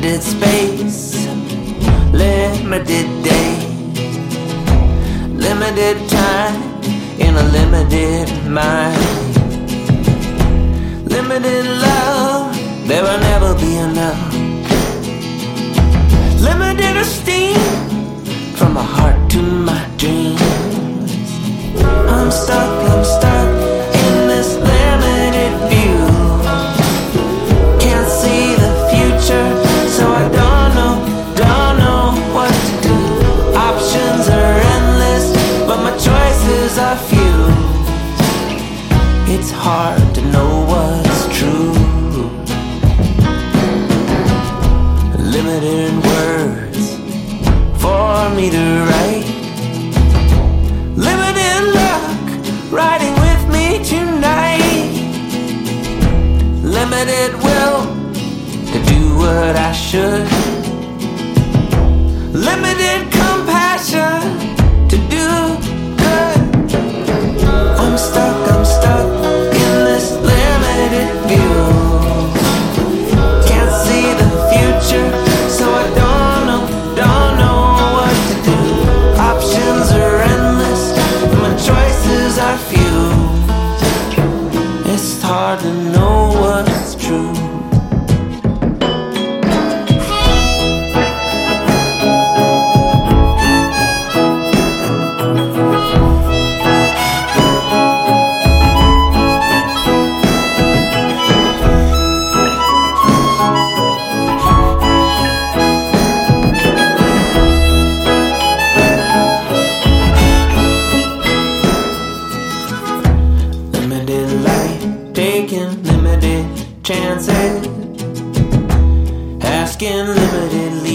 Limited space, limited day, limited time in a limited mind. Limited love, there will never be enough. Limited are few. It's hard to know what's true. Limited words for me to write. Limited luck riding with me tonight. Limited will to do what I should. Limited choices are taking limited chances. Asking limitedly